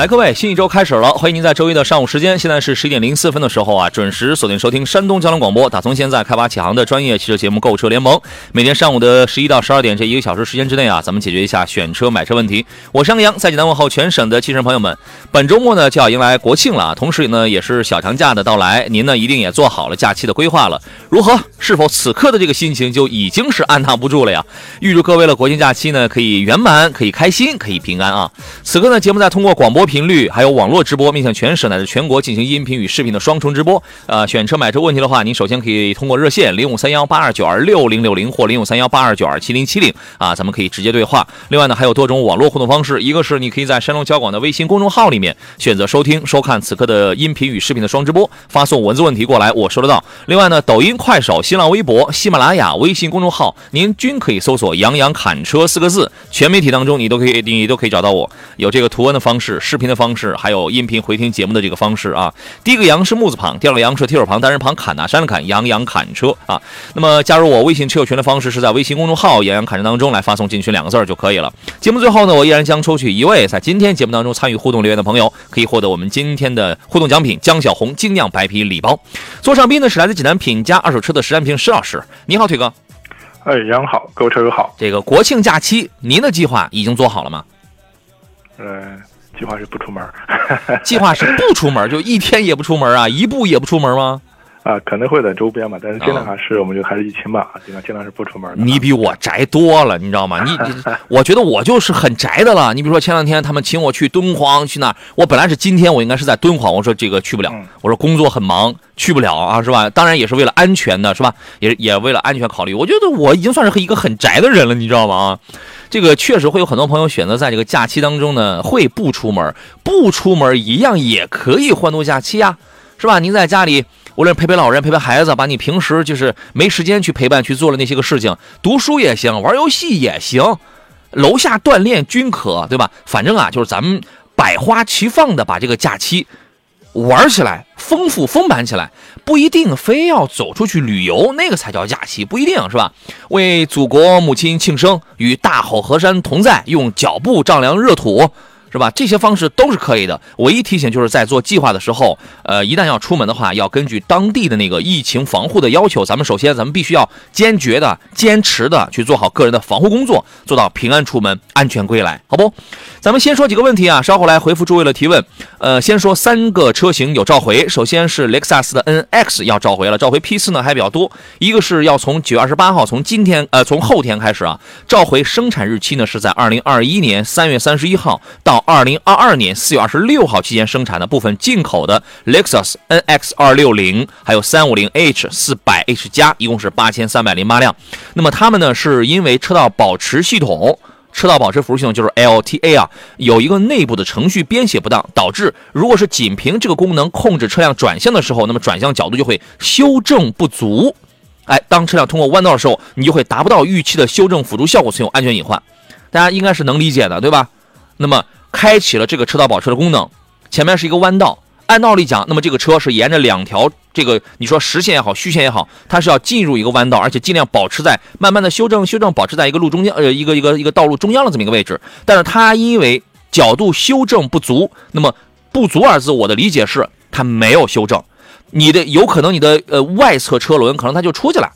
来，各位，新一周开始了，欢迎您在周一的上午时间，现在是十一点零四分的时候啊，准时锁定收听山东交通广播，打从现在开发启航的专业汽车节目《购车联盟》。每天上午的十一到十二点这一个小时时间之内啊，咱们解决一下选车买车问题。我是杨洋，在济南问候全省的汽车朋友们。本周末呢就要迎来国庆了啊，同时呢也是小长假的到来，您呢一定也做好了假期的规划了。如何？是否此刻的这个心情就已经是按捺不住了呀？预祝各位的国庆假期呢可以圆满，可以开心，可以平安啊！此刻呢节目在通过广播。频率还有网络直播，面向全省乃至全国进行音频与视频的双重直播。呃，选车买车问题的话，您首先可以通过热线零五三幺八二九二六零六零或零五三幺八二九二七零七零啊，咱们可以直接对话。另外呢，还有多种网络互动方式，一个是你可以在山东交广的微信公众号里面选择收听收看此刻的音频与视频的双直播，发送文字问题过来，我收得到。另外呢，抖音、快手、新浪微博、喜马拉雅、微信公众号，您均可以搜索“杨洋侃车”四个字，全媒体当中你都可以你都可以找到我，有这个图文的方式视。频的方式，还有音频回听节目的这个方式啊。第一个杨是木字旁，第二个杨是提手旁，单人旁，砍呐山的砍，杨洋砍车啊。那么加入我微信车友群的方式是在微信公众号“杨洋砍车”当中来发送进群两个字就可以了。节目最后呢，我依然将抽取一位在今天节目当中参与互动留言的朋友，可以获得我们今天的互动奖品——江小红精酿白啤礼包。座上宾呢是来自济南品家二手车的石占平石老师，你好，腿哥。哎，杨好，各位车友好。这个国庆假期，您的计划已经做好了吗？呃。计划是不出门，计划是不出门，就一天也不出门啊，一步也不出门吗？啊，可能会在周边吧，但是尽量还是，我们就还是疫情吧，尽量尽量是不出门。你比我宅多了，你知道吗？你，我觉得我就是很宅的了。你比如说前两天他们请我去敦煌去那，我本来是今天我应该是在敦煌，我说这个去不了，我说工作很忙，去不了啊，是吧？当然也是为了安全的，是吧？也也为了安全考虑，我觉得我已经算是一个很宅的人了，你知道吗？啊，这个确实会有很多朋友选择在这个假期当中呢，会不出门，不出门一样也可以欢度假期呀，是吧？您在家里。无论陪陪老人、陪陪孩子，把你平时就是没时间去陪伴去做的那些个事情，读书也行，玩游戏也行，楼下锻炼均可，对吧？反正啊，就是咱们百花齐放的把这个假期玩起来，丰富丰满起来，不一定非要走出去旅游，那个才叫假期，不一定是吧？为祖国母亲庆生，与大好河山同在，用脚步丈量热土。是吧？这些方式都是可以的。唯一提醒就是在做计划的时候，呃，一旦要出门的话，要根据当地的那个疫情防护的要求，咱们首先咱们必须要坚决的、坚持的去做好个人的防护工作，做到平安出门、安全归来，好不？咱们先说几个问题啊，稍后来回复诸位的提问。呃，先说三个车型有召回，首先是雷克萨斯的 NX 要召回了，召回批次呢还比较多。一个是要从九月二十八号，从今天呃，从后天开始啊，召回生产日期呢是在二零二一年三月三十一号到二零二二年四月二十六号期间生产的部分进口的雷克萨斯 NX 二六零，还有三五零 H 四百 H 加，一共是八千三百零八辆。那么它们呢是因为车道保持系统。车道保持辅助系统就是 LTA 啊，有一个内部的程序编写不当，导致如果是仅凭这个功能控制车辆转向的时候，那么转向角度就会修正不足。哎，当车辆通过弯道的时候，你就会达不到预期的修正辅助效果，存有安全隐患。大家应该是能理解的，对吧？那么开启了这个车道保持的功能，前面是一个弯道。按道理讲，那么这个车是沿着两条这个你说实线也好，虚线也好，它是要进入一个弯道，而且尽量保持在慢慢的修正修正，保持在一个路中间呃一个一个一个道路中央的这么一个位置。但是它因为角度修正不足，那么不足二字，我的理解是它没有修正，你的有可能你的呃外侧车轮可能它就出去了。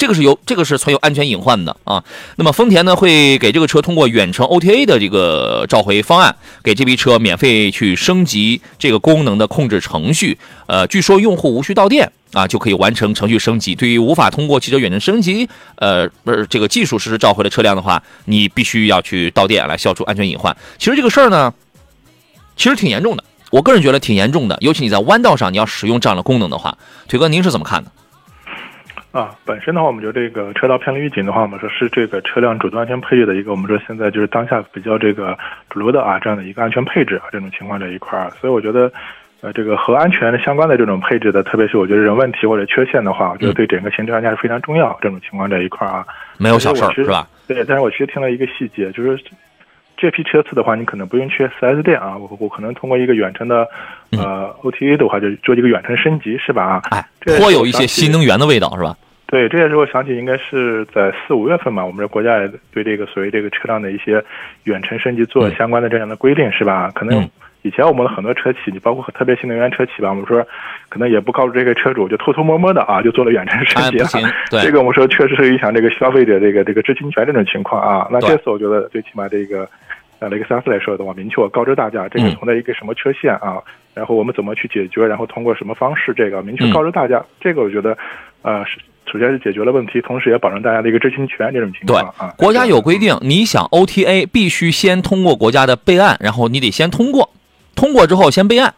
这个是有，这个是存有安全隐患的啊。那么丰田呢，会给这个车通过远程 OTA 的这个召回方案，给这批车免费去升级这个功能的控制程序。呃，据说用户无需到店啊，就可以完成程序升级。对于无法通过汽车远程升级，呃，不是这个技术实施召回的车辆的话，你必须要去到店来消除安全隐患。其实这个事儿呢，其实挺严重的。我个人觉得挺严重的，尤其你在弯道上你要使用这样的功能的话，腿哥您是怎么看的？啊，本身的话，我们觉得这个车道偏离预警的话，我们说是这个车辆主动安全配置的一个，我们说现在就是当下比较这个主流的啊这样的一个安全配置啊这种情况这一块儿，所以我觉得，呃，这个和安全的相关的这种配置的，特别是我觉得人问题或者缺陷的话，我觉得对整个行车安全是非常重要。这种情况这一块儿啊，没有小事儿是吧？对，但是我其实听了一个细节，就是这批车次的话，你可能不用去 4S 店啊，我我可能通过一个远程的呃 OTA 的话，就做一个远程升级是吧啊？哎，颇有一些新能源的味道是吧？对，这也是我想起，应该是在四五月份吧，我们这国家也对这个所谓这个车辆的一些远程升级做相关的这样的规定，是吧？可能以前我们的很多车企，你包括特别新能源车企吧，我们说可能也不告诉这个车主，就偷偷摸摸的啊，就做了远程升级了。对，这个我们说确实是影响这个消费者这个这个知情权这种情况啊。那这次我觉得最起码这个呃雷克萨斯来说的话，明确告知大家这个存在一个什么缺陷啊，然后我们怎么去解决，然后通过什么方式，这个明确告知大家。这个我觉得呃是。首先是解决了问题，同时也保证大家的一个知情权这种情况啊。国家有规定，你想 OTA 必须先通过国家的备案，然后你得先通过，通过之后先备案，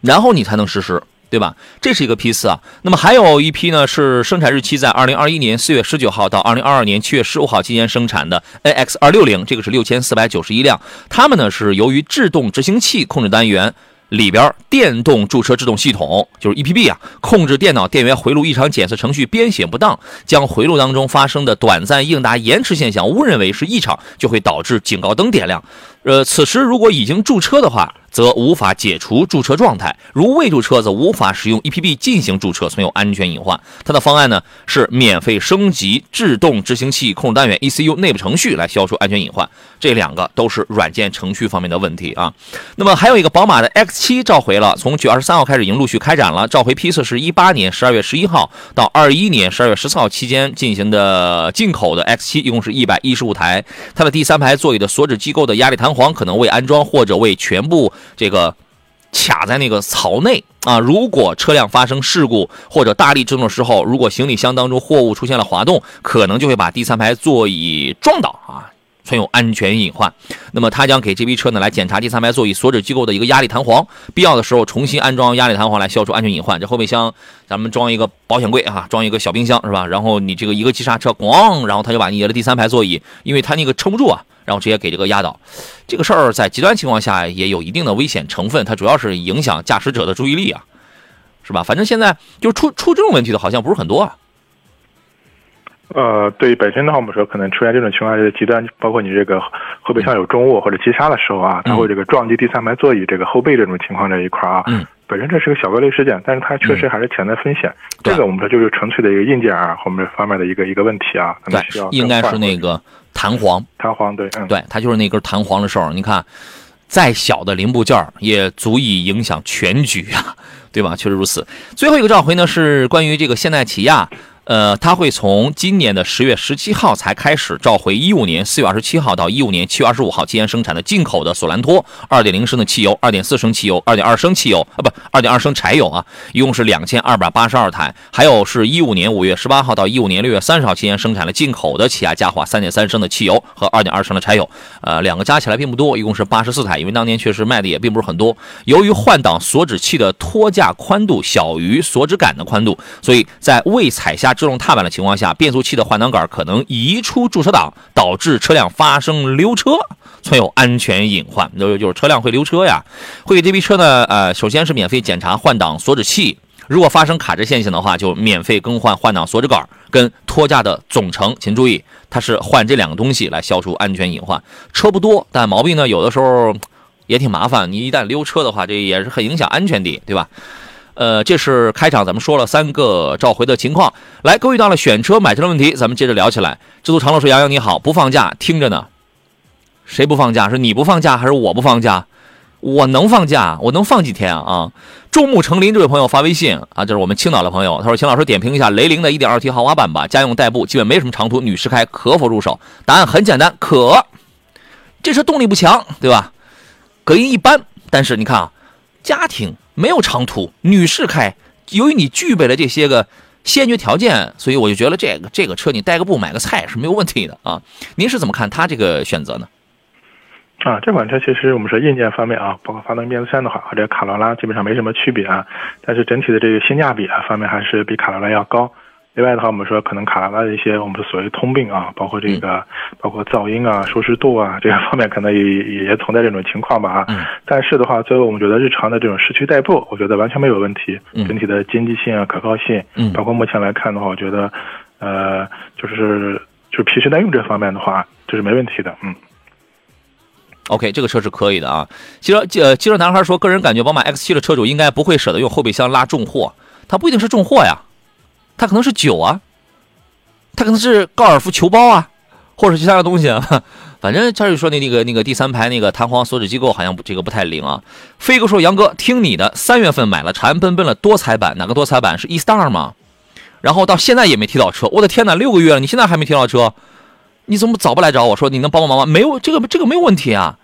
然后你才能实施，对吧？这是一个批次啊。那么还有一批呢，是生产日期在二零二一年四月十九号到二零二二年七月十五号期间生产的 AX 二六零，这个是六千四百九十一辆。他们呢是由于制动执行器控制单元。里边电动驻车制动系统就是 EPB 啊，控制电脑电源回路异常检测程序编写不当，将回路当中发生的短暂应答延迟现象误认为是异常，就会导致警告灯点亮。呃，此时如果已经驻车的话。则无法解除驻车状态，如未驻车则无法使用 EPB 进行驻车，存有安全隐患。它的方案呢是免费升级制动执行器控制单元 ECU 内部程序来消除安全隐患。这两个都是软件程序方面的问题啊。那么还有一个宝马的 X7 召回了，从九月二十三号开始已经陆续开展了召回批次，是一八年十二月十一号到二一年十二月十四号期间进行的进口的 X7，一共是一百一十五台。它的第三排座椅的锁止机构的压力弹簧可能未安装或者未全部。这个卡在那个槽内啊！如果车辆发生事故或者大力制动的时候，如果行李箱当中货物出现了滑动，可能就会把第三排座椅撞倒啊，存有安全隐患。那么，他将给这批车呢来检查第三排座椅锁止机构的一个压力弹簧，必要的时候重新安装压力弹簧来消除安全隐患。这后备箱咱们装一个保险柜啊，装一个小冰箱是吧？然后你这个一个急刹车，咣，然后他就把你的第三排座椅，因为他那个撑不住啊。然后直接给这个压倒，这个事儿在极端情况下也有一定的危险成分，它主要是影响驾驶者的注意力啊，是吧？反正现在就出出这种问题的好像不是很多啊。呃，对于本身的话，我们说可能出现这种情况是极端，包括你这个后备箱有重物或者急刹的时候啊，它会这个撞击第三排座椅这个后背这种情况这一块啊。嗯。本身这是个小概率事件，但是它确实还是潜在风险。这个我们说就是纯粹的一个硬件啊后面方面的一个一个问题啊，可能需要应该是那个弹簧，弹簧对，嗯，对，它就是那根弹簧的时候。你看，再小的零部件也足以影响全局啊，对吧？确实如此。最后一个召回呢是关于这个现代起亚。呃，他会从今年的十月十七号才开始召回一五年四月二十七号到一五年七月二十五号期间生产的进口的索兰托二点零升的汽油、二点四升汽油、二点二升汽油啊，不，二点二升柴油啊，一共是两千二百八十二台。还有是一五年五月十八号到一五年六月三十号期间生产的进口的起亚嘉华三点三升的汽油和二点二升的柴油，呃，两个加起来并不多，一共是八十四台。因为当年确实卖的也并不是很多。由于换挡锁止器的托架宽度小于锁止杆的宽度，所以在未踩下。制动踏板的情况下，变速器的换挡杆可能移出驻车档，导致车辆发生溜车，存有安全隐患。就就是车辆会溜车呀。会给这批车呢，呃，首先是免费检查换挡锁止器，如果发生卡滞现象的话，就免费更换换挡锁止杆跟托架的总成。请注意，它是换这两个东西来消除安全隐患。车不多，但毛病呢，有的时候也挺麻烦。你一旦溜车的话，这也是很影响安全的，对吧？呃，这是开场，咱们说了三个召回的情况。来，各位遇到了选车买车的问题，咱们接着聊起来。知足常乐说：“杨洋你好，不放假听着呢，谁不放假？是你不放假还是我不放假？我能放假，我能放几天啊？啊！众目成林这位朋友发微信啊，就是我们青岛的朋友，他说：“请老师点评一下雷凌的 1.2T 豪华版吧，家用代步，基本没什么长途，女士开可否入手？”答案很简单，可。这车动力不强，对吧？隔音一般，但是你看啊，家庭。没有长途，女士开。由于你具备了这些个先决条件，所以我就觉得这个这个车你代个步买个菜是没有问题的啊。您是怎么看它这个选择呢？啊，这款车其实我们说硬件方面啊，包括发动机、变速箱的话和这卡罗拉基本上没什么区别啊。但是整体的这个性价比啊方面还是比卡罗拉要高。另外的话，我们说可能卡罗拉的一些我们所谓通病啊，包括这个，包括噪音啊、舒适度啊 这个方面，可能也也存在这种情况吧啊。但是的话，作为我们觉得日常的这种市区代步，我觉得完全没有问题。整体的经济性啊、可靠性，包括目前来看的话，我觉得，呃，就是就是皮实耐用这方面的话，这是没问题的。嗯。OK，这个车是可以的啊。其实，呃，其实男孩说，个人感觉宝马 X7 的车主应该不会舍得用后备箱拉重货，它不一定是重货呀。它可能是酒啊，它可能是高尔夫球包啊，或者其他的东西啊。反正他就说那那个那个第三排那个弹簧锁止机构好像这个不太灵啊。飞哥说：“杨哥，听你的，三月份买了长安奔奔了多彩版，哪个多彩版是 E Star 吗？然后到现在也没提到车，我的天哪，六个月了，你现在还没提到车，你怎么早不来找我说你能帮帮忙吗？没有这个这个没有问题啊。”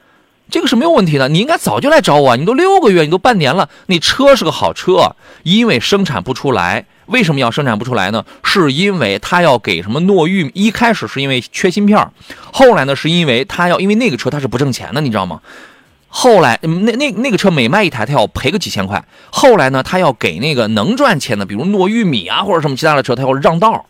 这个是没有问题的，你应该早就来找我。你都六个月，你都半年了，你车是个好车，因为生产不出来。为什么要生产不出来呢？是因为他要给什么诺玉？一开始是因为缺芯片，后来呢是因为他要，因为那个车他是不挣钱的，你知道吗？后来那那那个车每卖一台，他要赔个几千块。后来呢，他要给那个能赚钱的，比如诺玉米啊或者什么其他的车，他要让道。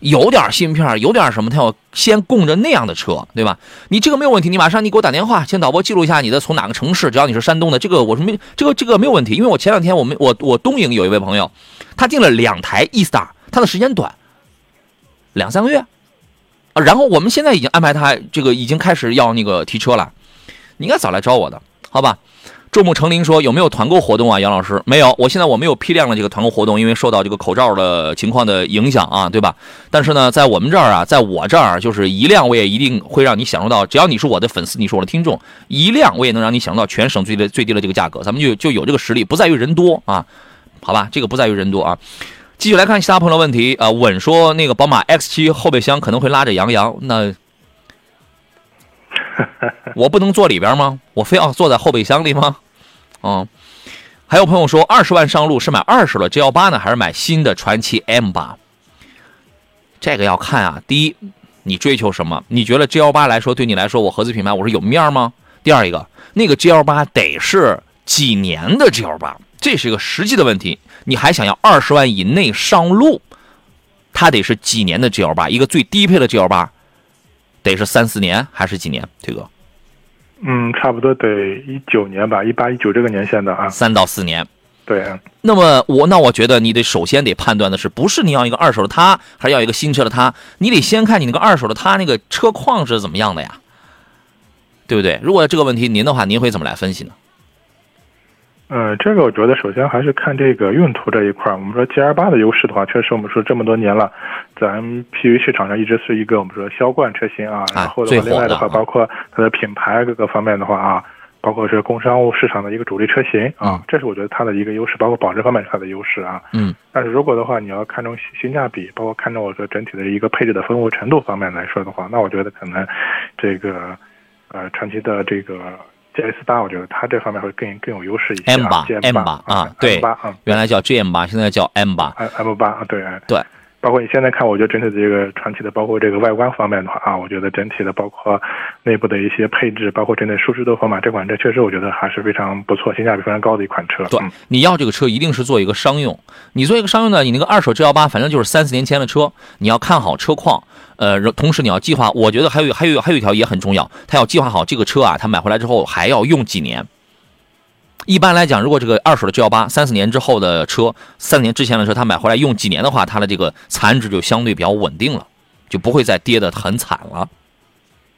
有点芯片，有点什么，他要先供着那样的车，对吧？你这个没有问题，你马上你给我打电话，先导播记录一下你的从哪个城市，只要你是山东的，这个我说没这个这个没有问题，因为我前两天我们我我东营有一位朋友，他订了两台 E Star，他的时间短，两三个月啊，然后我们现在已经安排他这个已经开始要那个提车了，你应该早来找我的，好吧？众目成林说有没有团购活动啊？杨老师没有，我现在我没有批量的这个团购活动，因为受到这个口罩的情况的影响啊，对吧？但是呢，在我们这儿啊，在我这儿就是一辆我也一定会让你享受到，只要你是我的粉丝，你是我的听众，一辆我也能让你享受到全省最低最低的这个价格，咱们就就有这个实力，不在于人多啊，好吧？这个不在于人多啊。继续来看其他朋友的问题啊，稳说那个宝马 X 七后备箱可能会拉着杨洋，那 我不能坐里边吗？我非要坐在后备箱里吗？嗯，还有朋友说，二十万上路是买二手的 G 幺八呢，还是买新的传奇 M 八？这个要看啊。第一，你追求什么？你觉得 G 幺八来说，对你来说，我合资品牌我是有面吗？第二一个，那个 G 幺八得是几年的 G 幺八？这是一个实际的问题。你还想要二十万以内上路，它得是几年的 G L 八？一个最低配的 G L 八，得是三四年还是几年？这个？嗯，差不多得一九年吧，一八一九这个年限的啊，三到四年。对。那么我那我觉得你得首先得判断的是，不是你要一个二手的它，还是要一个新车的它？你得先看你那个二手的它那个车况是怎么样的呀，对不对？如果这个问题您的话，您会怎么来分析呢？呃，这个我觉得首先还是看这个用途这一块儿。我们说 G L 八的优势的话，确实我们说这么多年了，咱 P V 市场上一直是一个我们说销冠车型啊。然后的话，另外的话，包括它的品牌各个方面的话啊，包括是工商务市场的一个主力车型啊，这是我觉得它的一个优势，包括保值方面是它的优势啊。嗯。但是如果的话，你要看重性价比，包括看重我说整体的一个配置的丰富程度方面来说的话，那我觉得可能这个呃长期的这个。G S 八，我觉得它这方面会更更有优势一些。M 八，M 八啊，对，原来叫 G M 八，现在叫 M 八。M 八啊，对，对。包括你现在看，我觉得整体的这个传奇的，包括这个外观方面的话啊，我觉得整体的包括内部的一些配置，包括整体舒适度方面，这款车确实我觉得还是非常不错，性价比非常高的一款车。对，你要这个车一定是做一个商用，你做一个商用呢，你那个二手 G 幺八，反正就是三四年前的车，你要看好车况，呃，同时你要计划，我觉得还有还有还有一条也很重要，他要计划好这个车啊，他买回来之后还要用几年。一般来讲，如果这个二手的 G 幺八三四年之后的车，三四年之前的车，他买回来用几年的话，它的这个残值就相对比较稳定了，就不会再跌得很惨了。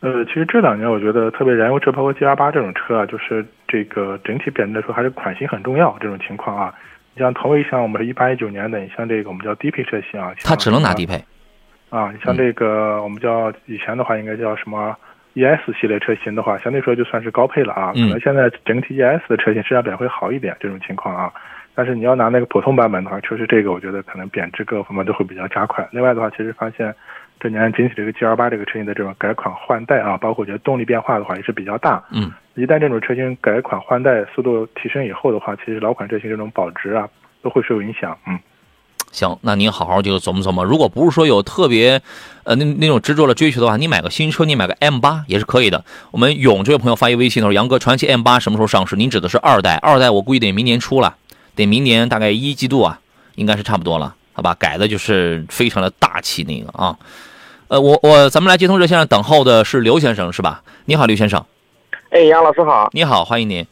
呃，其实这两年我觉得，特别燃油车，包括 G 幺八这种车啊，就是这个整体贬值来说，还是款型很重要。这种情况啊，你像同为像我们是一八一九年的，你像这个我们叫低配车型啊，它只能拿低配。啊，你像这个我们叫以前的话，应该叫什么？ES 系列车型的话，相对说就算是高配了啊。可能现在整体 ES 的车型市场表现会好一点，这种情况啊。但是你要拿那个普通版本的话，确实这个我觉得可能贬值各个方面都会比较加快。另外的话，其实发现这年整体这个 G L 八这个车型的这种改款换代啊，包括我觉得动力变化的话也是比较大。嗯。一旦这种车型改款换代速度提升以后的话，其实老款车型这种保值啊都会受影响。嗯。行，那您好好就琢磨琢磨。如果不是说有特别，呃，那那种执着的追求的话，你买个新车，你买个 M 八也是可以的。我们勇这位朋友发一微信，他说：“杨哥，传祺 M 八什么时候上市？您指的是二代？二代我估计得明年出了，得明年大概一季度啊，应该是差不多了。好吧？改的就是非常的大气那个啊。呃，我我咱们来接通热线上等候的是刘先生是吧？你好，刘先生。哎，杨老师好。你好，欢迎您。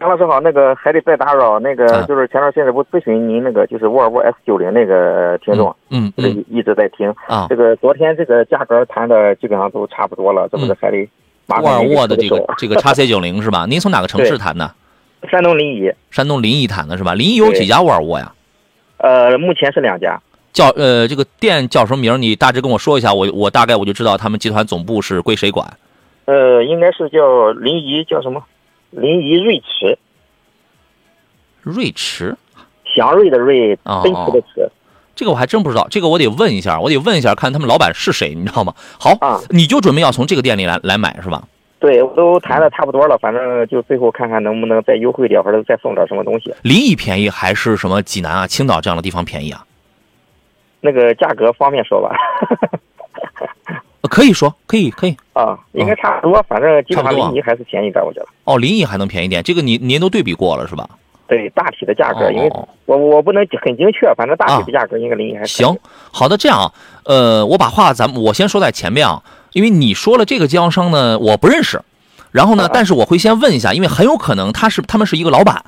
杨老师好，那个还得再打扰，那个就是前段现在不咨询您那个就是沃尔沃 S 九零那个听众，嗯，嗯，一直在听啊。这个昨天这个价格谈的基本上都差不多了，这不是还得沃尔沃的这个这个叉 C 九零是吧？您从哪个城市谈的？山东临沂。山东临沂谈的是吧？临沂有几家沃尔沃呀？呃，目前是两家。叫呃，这个店叫什么名？你大致跟我说一下，我我大概我就知道他们集团总部是归谁管。呃，应该是叫临沂叫什么？临沂瑞驰。瑞驰，祥瑞的瑞，奔驰的驰。这个我还真不知道，这个我得问一下，我得问一下，看他们老板是谁，你知道吗？好，你就准备要从这个店里来来买是吧？对，我都谈的差不多了，反正就最后看看能不能再优惠点，或者再送点什么东西。临沂便宜还是什么济南啊、青岛这样的地方便宜啊？那个价格方便说吧？可以说，可以，可以啊，应该差不多，反正基本上临沂还是便宜点，我觉得。哦，临沂还能便宜点，这个您您都对比过了是吧？对，大体的价格，因为我我不能很精确，反正大体的价格应该临沂还行。好的，这样啊，呃，我把话咱们我先说在前面啊，因为你说了这个经销商呢，我不认识，然后呢，但是我会先问一下，因为很有可能他是他们是一个老板，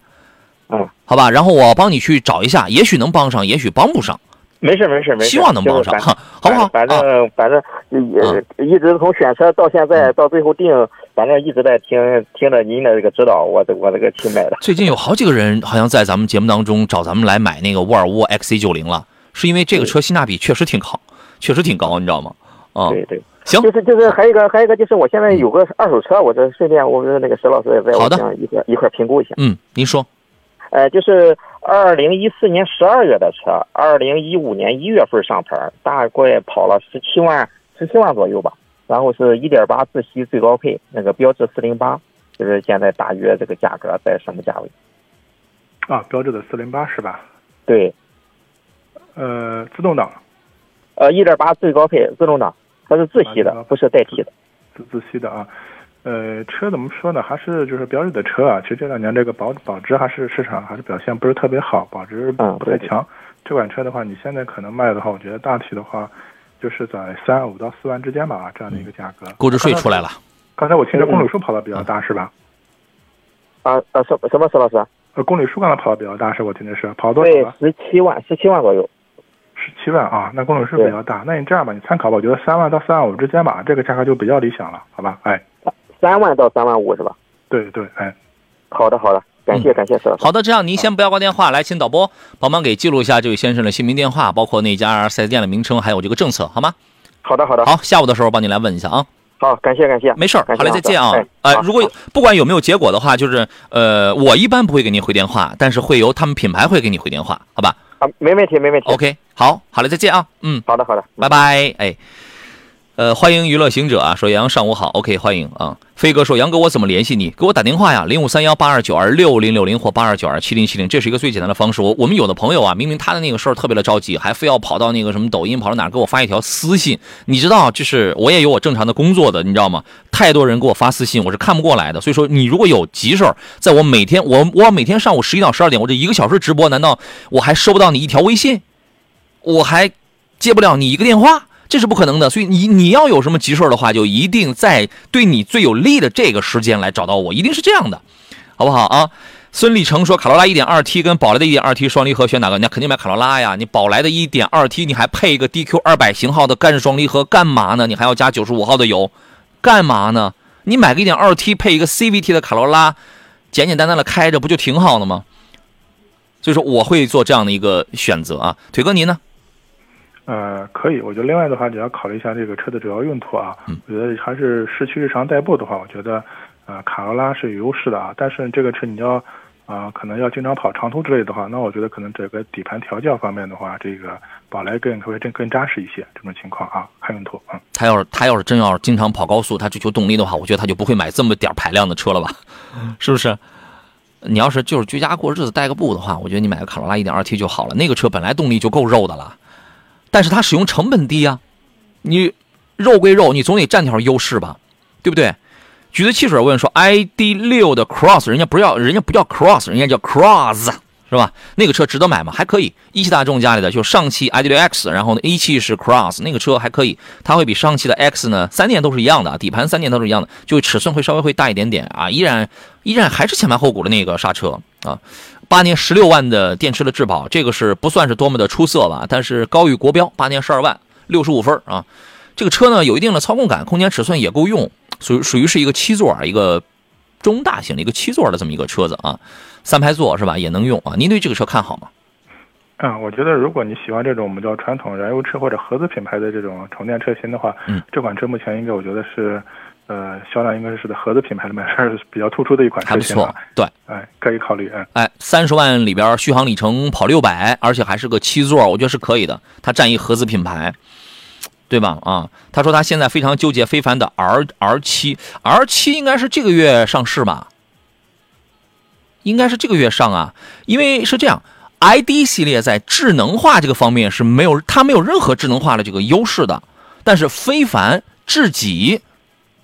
嗯，好吧，然后我帮你去找一下，也许能帮上，也许帮不上。没事没事没事，希望能帮上，好不好？反正反正也一直从选车到现在到最后定，反正一直在听听着您的这个指导，我这我这个去买的。最近有好几个人好像在咱们节目当中找咱们来买那个沃尔沃 XC90 了，是因为这个车性价比确实挺好，确实挺高，你知道吗？啊，对对，行，就是就是还有一个还有一个就是我现在有个二手车，我这顺便我跟那个石老师也在好的一块一块评估一下。嗯，您说。呃，就是二零一四年十二月的车，二零一五年一月份上牌，大概跑了十七万十七万左右吧。然后是一点八自吸最高配，那个标致四零八，就是现在大约这个价格在什么价位？啊，标致的四零八是吧？对。呃，自动挡。呃，一点八最高配自动挡，它是自吸的，不是代替的。自自吸的啊。呃，车怎么说呢？还是就是标致的车啊。其实这两年这个保保值还是市场还是表现不是特别好，保值不太强。这款车的话，你现在可能卖的话，我觉得大体的话，就是在三五到四万之间吧，这样的一个价格。购置税出来了。刚才我听着公里数跑的比较大，是吧？啊啊，什什么石老师？呃，公里数刚才跑的比较大，是我听的是跑多少？对，十七万，十七万左右。十七万啊，那公里数比较大。那你这样吧，你参考吧，我觉得三万到三万五之间吧，这个价格就比较理想了，好吧？哎。三万到三万五是吧？对对，哎，好的好的，感谢感谢师好的，这样您先不要挂电话，来，请导播帮忙给记录一下这位先生的姓名、电话，包括那家四 S 店的名称，还有这个政策，好吗？好的好的，好，下午的时候帮您来问一下啊。好，感谢感谢，没事儿，好嘞，再见啊。呃，如果不管有没有结果的话，就是呃，我一般不会给您回电话，但是会由他们品牌会给你回电话，好吧？啊，没问题没问题。OK，好，好嘞，再见啊。嗯，好的好的，拜拜，哎。呃，欢迎娱乐行者啊，说杨上午好，OK，欢迎啊。飞哥说杨哥，我怎么联系你？给我打电话呀，零五三幺八二九二六零六零或八二九二七零七零，这是一个最简单的方式。我我们有的朋友啊，明明他的那个事儿特别的着急，还非要跑到那个什么抖音，跑到哪给我发一条私信。你知道，就是我也有我正常的工作的，你知道吗？太多人给我发私信，我是看不过来的。所以说，你如果有急事儿，在我每天我我每天上午十一到十二点，我这一个小时直播，难道我还收不到你一条微信？我还接不了你一个电话？这是不可能的，所以你你要有什么急事的话，就一定在对你最有利的这个时间来找到我，一定是这样的，好不好啊？孙立成说，卡罗拉 1.2T 跟宝来的 1.2T 双离合选哪个？你肯定买卡罗拉呀！你宝来的 1.2T 你还配一个 DQ 200型号的干式双离合干嘛呢？你还要加95号的油，干嘛呢？你买个 1.2T 配一个 CVT 的卡罗拉，简简单单的开着不就挺好的吗？所以说我会做这样的一个选择啊，腿哥您呢？呃，可以，我觉得另外的话，你要考虑一下这个车的主要用途啊。我觉得还是市区日常代步的话，我觉得，呃，卡罗拉是有优势的啊。但是这个车你要，啊，可能要经常跑长途之类的话，那我觉得可能整个底盘调教方面的话，这个宝来更会更更扎实一些。这种情况啊，看用途。嗯，他要是他要是真要是经常跑高速，他追求动力的话，我觉得他就不会买这么点排量的车了吧？是不是？你要是就是居家过日子代个步的话，我觉得你买个卡罗拉一点二 T 就好了。那个车本来动力就够肉的了。但是它使用成本低呀，你肉归肉，你总得占条优势吧，对不对？橘子汽水问说，ID 六的 Cross，人家不要，人家不叫 Cross，人家叫 Cross，是吧？那个车值得买吗？还可以。一汽大众家里的就上汽 i d 六 X，然后呢，一汽是 Cross，那个车还可以。它会比上汽的 X 呢，三电都是一样的，底盘三电都是一样的，就尺寸会稍微会大一点点啊，依然依然还是前盘后鼓的那个刹车啊。八年十六万的电池的质保，这个是不算是多么的出色吧，但是高于国标，八年十二万六十五分啊。这个车呢有一定的操控感，空间尺寸也够用，属于属于是一个七座一个中大型的一个七座的这么一个车子啊。三排座是吧？也能用啊？您对这个车看好吗？啊，我觉得如果你喜欢这种我们叫传统燃油车或者合资品牌的这种纯电车型的话，嗯，这款车目前应该我觉得是，呃，销量应该是在合资品牌里面是比较突出的一款车型。还不错，对，哎，可以考虑，嗯，哎，三十万里边续航里程跑六百，而且还是个七座，我觉得是可以的。它占一合资品牌，对吧？啊，他说他现在非常纠结非凡的 R R 七，R 七应该是这个月上市吧？应该是这个月上啊，因为是这样，ID 系列在智能化这个方面是没有，它没有任何智能化的这个优势的。但是非凡、智己，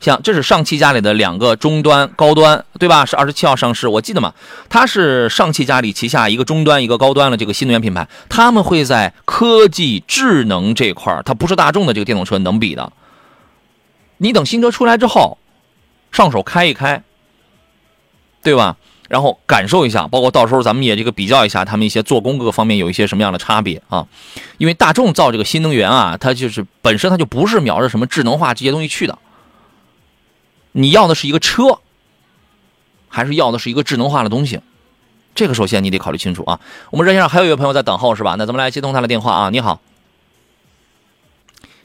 像这是上汽家里的两个中端、高端，对吧？是二十七号上市，我记得嘛，它是上汽家里旗下一个中端、一个高端的这个新能源品牌，他们会在科技、智能这块它不是大众的这个电动车能比的。你等新车出来之后，上手开一开，对吧？然后感受一下，包括到时候咱们也这个比较一下，他们一些做工各个方面有一些什么样的差别啊？因为大众造这个新能源啊，它就是本身它就不是瞄着什么智能化这些东西去的。你要的是一个车，还是要的是一个智能化的东西？这个首先你得考虑清楚啊。我们热线上还有一位朋友在等候是吧？那咱们来接通他的电话啊。你好，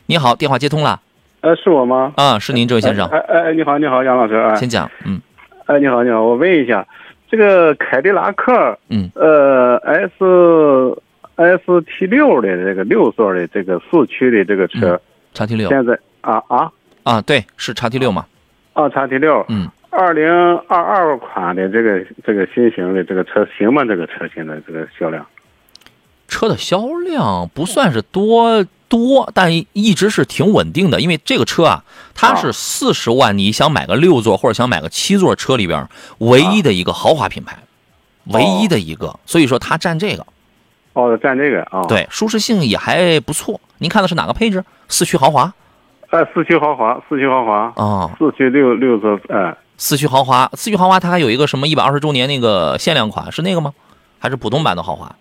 你好，电话接通了。呃，是我吗？啊，是您这位先生。哎哎，你好，你好，杨老师。哎，先讲，嗯。哎，你好，你好，我问一下。这个凯迪拉克，嗯，呃，S S T 六的这个六座的这个四驱的这个车，叉 T 六，现在啊啊啊，对，是叉 T 六嘛？啊，叉 T 六，嗯，二零二二款的这个这个新型的这个车型吗？这个车现在这个销量，车的销量不算是多。多，但一直是挺稳定的，因为这个车啊，它是四十万，你想买个六座或者想买个七座车里边唯一的一个豪华品牌，唯一的一个，所以说它占这个。哦，占这个啊。对，舒适性也还不错。您看的是哪个配置？四驱豪华？哎，四驱豪华，四驱豪华。啊，四驱六六座，哎，四驱豪华，四驱豪华，它还有一个什么一百二十周年那个限量款，是那个吗？还是普通版的豪华？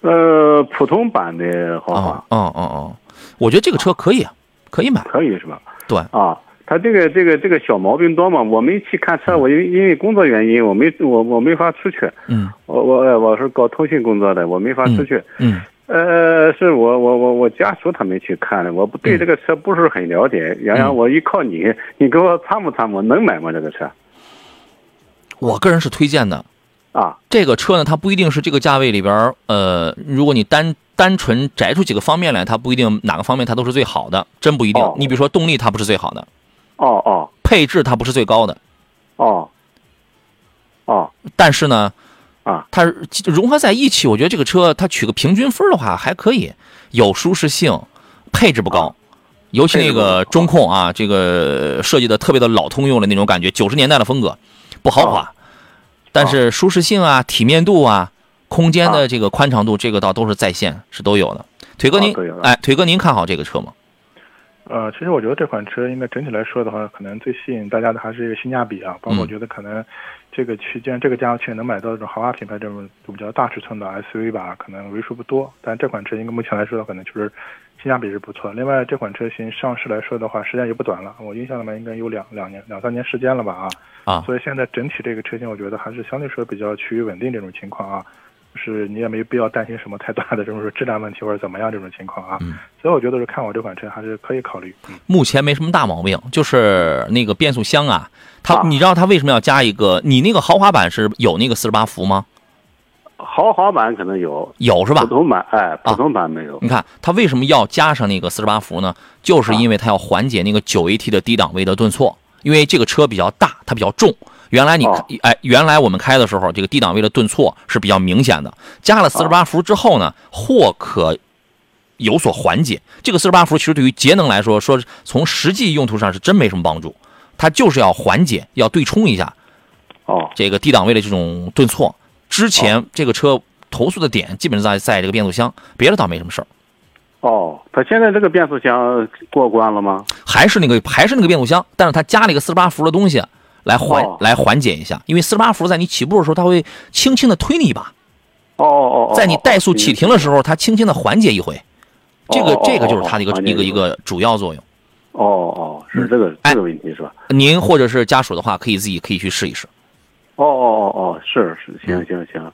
呃，普通版的豪华，嗯嗯嗯，我觉得这个车可以，可以买，可以是吧？对啊，它这个这个这个小毛病多嘛？我没去看车，我因因为工作原因，我没我我没法出去。嗯，我我我是搞通信工作的，我没法出去。嗯，呃，是我我我我家属他们去看的，我不对这个车不是很了解。洋洋，我依靠你，你给我参谋参谋，能买吗？这个车？我个人是推荐的。啊，这个车呢，它不一定是这个价位里边呃，如果你单单纯摘出几个方面来，它不一定哪个方面它都是最好的，真不一定。你比如说动力，它不是最好的。哦哦。配置它不是最高的。哦。哦。但是呢，啊，它融合在一起，我觉得这个车它取个平均分的话还可以，有舒适性，配置不高，尤其那个中控啊，这个设计的特别的老通用的那种感觉，九十年代的风格，不豪华。但是舒适性啊、体面度啊、空间的这个宽敞度，这个倒都是在线，是都有的。腿哥您，哎，腿哥您看好这个车吗？呃，其实我觉得这款车应该整体来说的话，可能最吸引大家的还是一个性价比啊。包括我觉得可能这个区间、这个价位区能买到这种豪华品牌这种比较大尺寸的 SUV 吧，可能为数不多。但这款车应该目前来说，可能就是性价比是不错。另外，这款车型上市来说的话，时间也不短了，我印象里面应该有两两年、两三年时间了吧？啊。啊，所以现在整体这个车型，我觉得还是相对说比较趋于稳定这种情况啊，就是你也没必要担心什么太大的这种说质量问题或者怎么样这种情况啊。嗯，所以我觉得是看我这款车还是可以考虑。目前没什么大毛病，就是那个变速箱啊，它你知道它为什么要加一个？你那个豪华版是有那个四十八伏吗？豪华版可能有，有是吧？普通版哎，普通版没有。你看它为什么要加上那个四十八伏呢？就是因为它要缓解那个九 AT 的低档位的顿挫。因为这个车比较大，它比较重。原来你哎，原来我们开的时候，这个低档位的顿挫是比较明显的。加了四十八伏之后呢，或可有所缓解。这个四十八伏其实对于节能来说，说从实际用途上是真没什么帮助。它就是要缓解，要对冲一下。哦，这个低档位的这种顿挫。之前这个车投诉的点基本上在在这个变速箱，别的倒没什么事儿。哦，它现在这个变速箱过关了吗？还是那个还是那个变速箱，但是它加了一个四十八伏的东西来缓、哦来缓解一下，因为四十八伏在你起步的时候，它会轻轻的推你一把，哦哦哦，在你怠速启停的时候，它轻轻的缓解一回。这个这个就是它的一个哦一个一个主要作用。哦哦，是这个哎这个问题是吧？您或者是家属的话，可以自己可以去试一试。哦哦哦哦，是是，行行行。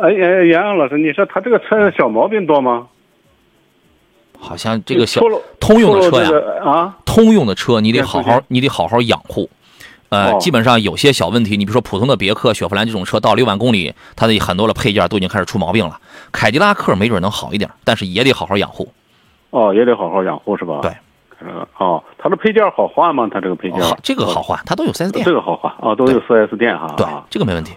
哎哎，杨洋老师，你说他这个车小毛病多吗？好像这个小通用的车呀啊，通用的车你得好好你得好好养护。呃，哦基本上有些小问题，你比如说普通的别克、雪佛兰这种车，到六万公里，它的很多的配件都已经开始出毛病了。凯迪拉克没准能好一点，但是也得好好养护。哦，也得好好养护是吧？对。呃，哦，它的配件好换吗？它这个配件？好，这个好换，它都有 4S 店这。个好换哦，都有 4S 店哈。对啊，这个没问题。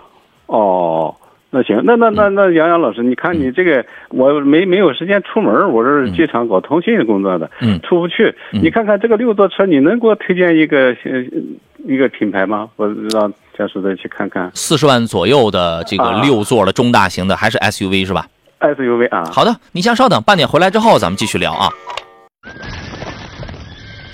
哦，那行，那那那那杨洋老师，你看你这个，我没没有时间出门，我是机场搞通信工作的，嗯出不去。嗯你看看这个六座车，你能给我推荐一个呃一个品牌吗？我让家属再去看看四十万左右的这个啊六座的中大型的，还是 SUV 是吧？SUV 啊。好的，你先稍等，半点回来之后咱们继续聊啊。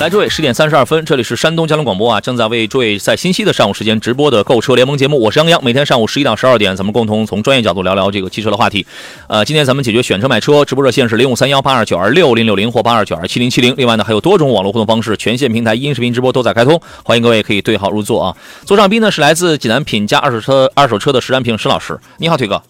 来，诸位，十点三十二分，这里是山东交通广播啊，正在为诸位在新息的上午时间直播的购车联盟节目，我是杨洋。每天上午十一到十二点，咱们共同从专业角度聊聊这个汽车的话题。呃，今天咱们解决选车买车，直播热线是零五三幺八二九二六零六零或八二九二七零七零。另外呢，还有多种网络互动方式，全线平台音视频直播都在开通，欢迎各位可以对号入座啊。座上宾呢是来自济南品家二手车二手车的石占平石老师，你好，腿哥。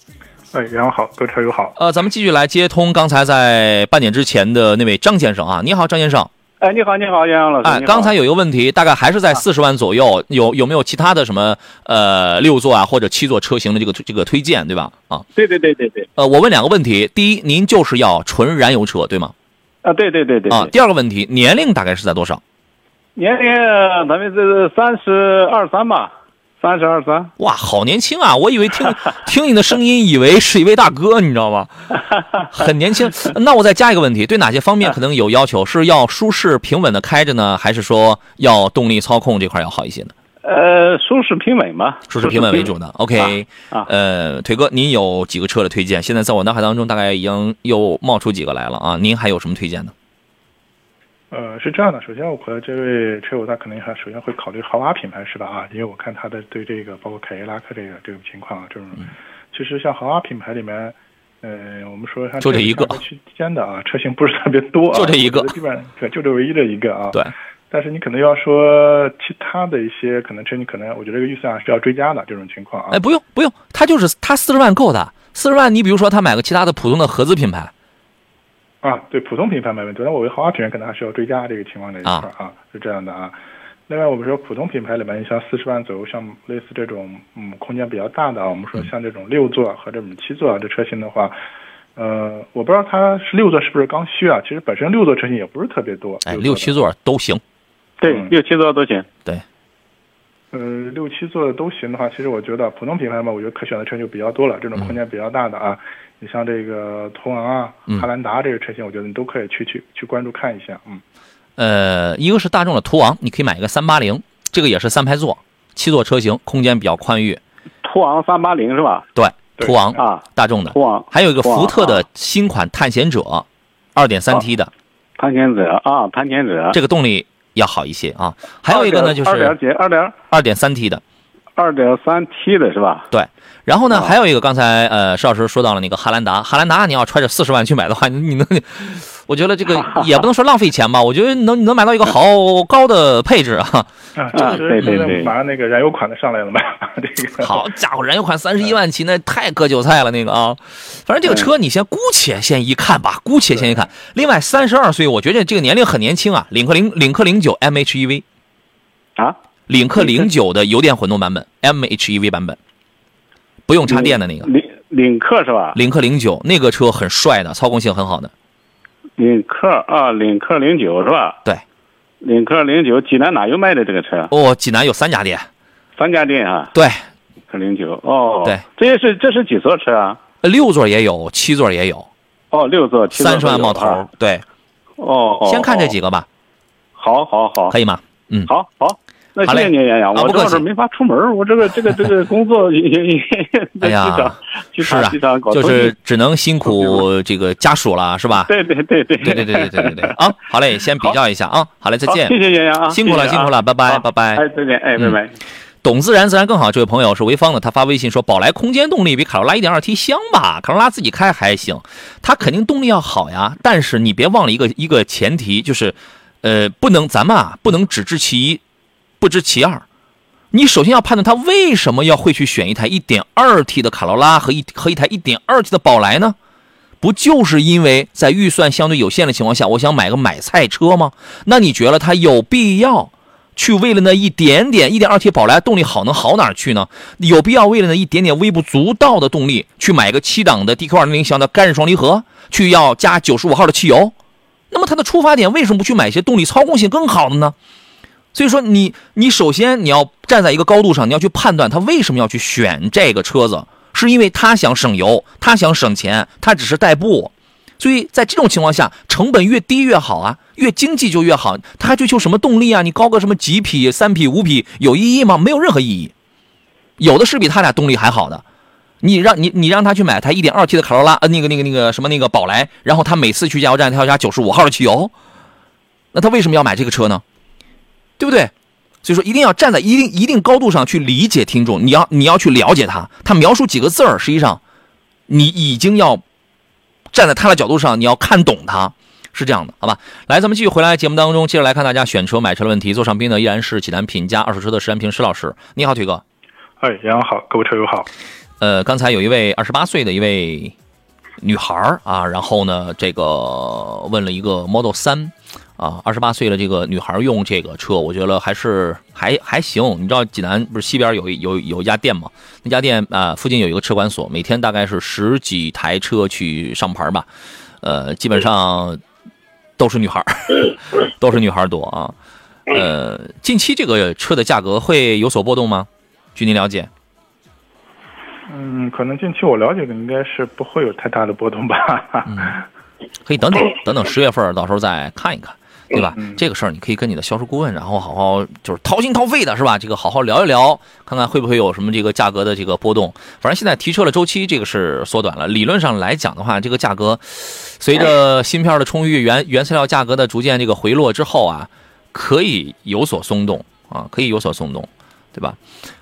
哎，杨好，各位车友好。呃，咱们继续来接通刚才在半点之前的那位张先生啊，你好，张先生。哎，你好，你好，杨洋老师。哎，刚才有一个问题，大概还是在四十万左右，有有没有其他的什么呃六座啊或者七座车型的这个这个推荐，对吧？啊，对对对对对呃，我问两个问题，第一，您就是要纯燃油车，对吗？啊，对对对对啊，第二个问题，年龄大概是在多少？年龄咱们这三十二三吧，三十二三。哇，好年轻啊！我以为听 听你的声音，以为是一位大哥，你知道吗？很年轻。那我再加一个问题，对哪些方面可能有要求？是要舒适平稳的开着呢，还是说要动力操控这块要好一些呢？呃，舒适平稳嘛，舒适平稳为主的。OK，啊呃，腿哥，您有几个车的推荐？现在在我脑海当中大概已经又冒出几个来了啊！您还有什么推荐呢？呃，是这样的，首先我和这位车友他可能还首先会考虑豪华品牌是吧？啊，因为我看他的对这个包括凯迪拉克这个这种情况啊，这种，其实像豪华品牌里面，呃，我们说像就这一个区间的啊，车型不是特别多、啊，就这一个基本上对，就这唯一的一个啊。对。但是你可能要说其他的一些可能车，你可能我觉得这个预算是要追加的这种情况啊。哎，不用不用，他就是他四十万够的，四十万你比如说他买个其他的普通的合资品牌，啊，对，普通品牌没问题，但我为豪华品牌可能还是要追加这个情况这一块儿啊是这样的啊。另外，我们说普通品牌里面，你像四十万左右，像类似这种嗯空间比较大的啊，我们说像这种六座和这种七座啊这车型的话，呃，我不知道它是六座是不是刚需啊？其实本身六座车型也不是特别多，哎，六六七座都行。对，嗯六七座都行。呃，六七座的都行的话，其实我觉得普通品牌嘛，我觉得可选的车就比较多了，这种空间比较大的啊，你像这个途昂啊、嗯汉兰达这个车型，我觉得你都可以去去去关注看一下，嗯。呃，一个是大众的途昂，你可以买一个三八零，这个也是三排座，七座车型，空间比较宽裕。途昂三八零是吧？对，途昂啊，大众的，途昂还有一个福特的啊新款探险者，二点三 T 的，探险者啊，探险者。这个动力要好一些啊。还有一个呢，就二点是几？二点二点三 T 的，二点三 T 的是吧？对。然后呢，啊还有一个刚才呃邵老师说到了那个汉兰达，汉兰达你要揣着四十万去买的话，你 你能，我觉得这个 也不能说浪费钱吧，我觉得能能买到一个好高的配置啊。啊，对对对马上那个燃油款的上来了嘛？这个好家伙，燃油款三十一万起，那太割韭菜了那个啊。反正这个车你先姑且先一看吧，姑且先一看。另外，三十二岁，我觉得这个年龄很年轻啊。领克零领克零九 MHEV，啊，领克零九的油电混动版本 MHEV 版本，不用插电的那个。领领克是吧？领克零九那个车很帅的，操控性很好的。领克啊，领克零九是吧？对，领克零九，济南哪有卖的这个车？哦，济南有三家店。三家店啊？对，领克零九哦。对，这也是这是几座车啊？六座也有，七座也有。哦，六座，七三十万冒头。对。哦哦。先看这几个吧。好，好，好。可以吗？嗯。好好。那谢谢您，杨洋。我这是没法出门，我这个这个这个工作也也 哎呀，是啊，就是只能辛苦这个家属了，是吧？对对对对对对对对对对对啊！好嘞，先比较一下啊。好嘞，再见。谢谢杨洋啊，辛苦了辛苦了，拜拜拜拜。哎，再见哎，拜拜。懂自然自然更好。这位朋友是潍坊的，他发微信说：“宝来空间动力比卡罗拉 1.2T 香吧？卡罗拉自己开还行，它肯定动力要好呀。但是你别忘了一个一个前提，就是呃，不能咱们啊不能只知其一，不知其二。”你首先要判断他为什么要会去选一台 1.2T 的卡罗拉和一和一台 1.2T 的宝来呢？不就是因为在预算相对有限的情况下，我想买个买菜车吗？那你觉得他有必要去为了那一点点 1.2T 宝来动力好能好哪去呢？有必要为了那一点点微不足道的动力去买个七档的 DQ200 箱的干式双离合，去要加95号的汽油？那么它的出发点为什么不去买一些动力操控性更好的呢？所以说，你你首先你要站在一个高度上，你要去判断他为什么要去选这个车子，是因为他想省油，他想省钱，他只是代步。所以在这种情况下，成本越低越好啊，越经济就越好。他追求什么动力啊？你高个什么几匹、三匹、五匹有意义吗？没有任何意义。有的是比他俩动力还好的。你让你你让他去买台 1.2T 的卡罗拉，呃，那个那个那个什么那个宝来，然后他每次去加油站他要加95号的汽油，那他为什么要买这个车呢？对不对？所以说一定要站在一定一定高度上去理解听众，你要你要去了解他，他描述几个字儿，实际上你已经要站在他的角度上，你要看懂他，是这样的，好吧？来，咱们继续回来节目当中，接着来看大家选车买车的问题。座上宾呢依然是济南品家二手车的石安平石老师，你好，腿哥。哎，杨好，各位车友好。呃，刚才有一位二十八岁的一位女孩啊，然后呢，这个问了一个 Model 三。啊，二十八岁的这个女孩用这个车，我觉得还是还还行。你知道济南不是西边有有有一家店吗？那家店啊，附近有一个车管所，每天大概是十几台车去上牌吧。呃，基本上都是女孩，都是女孩多啊。呃，近期这个车的价格会有所波动吗？据您了解？嗯，可能近期我了解的应该是不会有太大的波动吧。嗯，可以等等等等十月份，到时候再看一看。对吧？这个事儿你可以跟你的销售顾问，然后好好就是掏心掏肺的，是吧？这个好好聊一聊，看看会不会有什么这个价格的这个波动。反正现在提车的周期这个是缩短了，理论上来讲的话，这个价格随着芯片的充裕、原原材料价格的逐渐这个回落之后啊，可以有所松动啊，可以有所松动，对吧？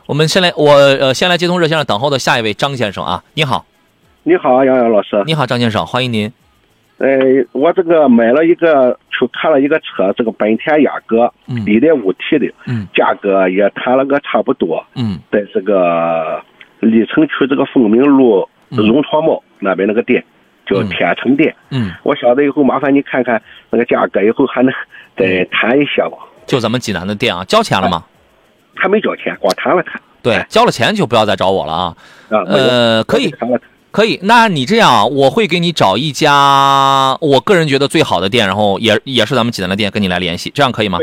我们先来，我呃先来接通热线上等候的下一位张先生啊，你好，你好，杨洋老师，你好，张先生，欢迎您。呃，我这个买了一个，去看了一个车，这个本田雅阁，一点五 T 的，嗯，价格也谈了个差不多，嗯，在这个历城区这个凤鸣路融创茂那边那个店，叫天成店，嗯，我想着以后麻烦你看看那个价格，以后还能再谈一下吧。就咱们济南的店啊，交钱了吗？还没交钱，光谈了谈。对，交了钱就不要再找我了啊。啊，呃，可以。可以，那你这样，我会给你找一家我个人觉得最好的店，然后也也是咱们济南的店，跟你来联系，这样可以吗？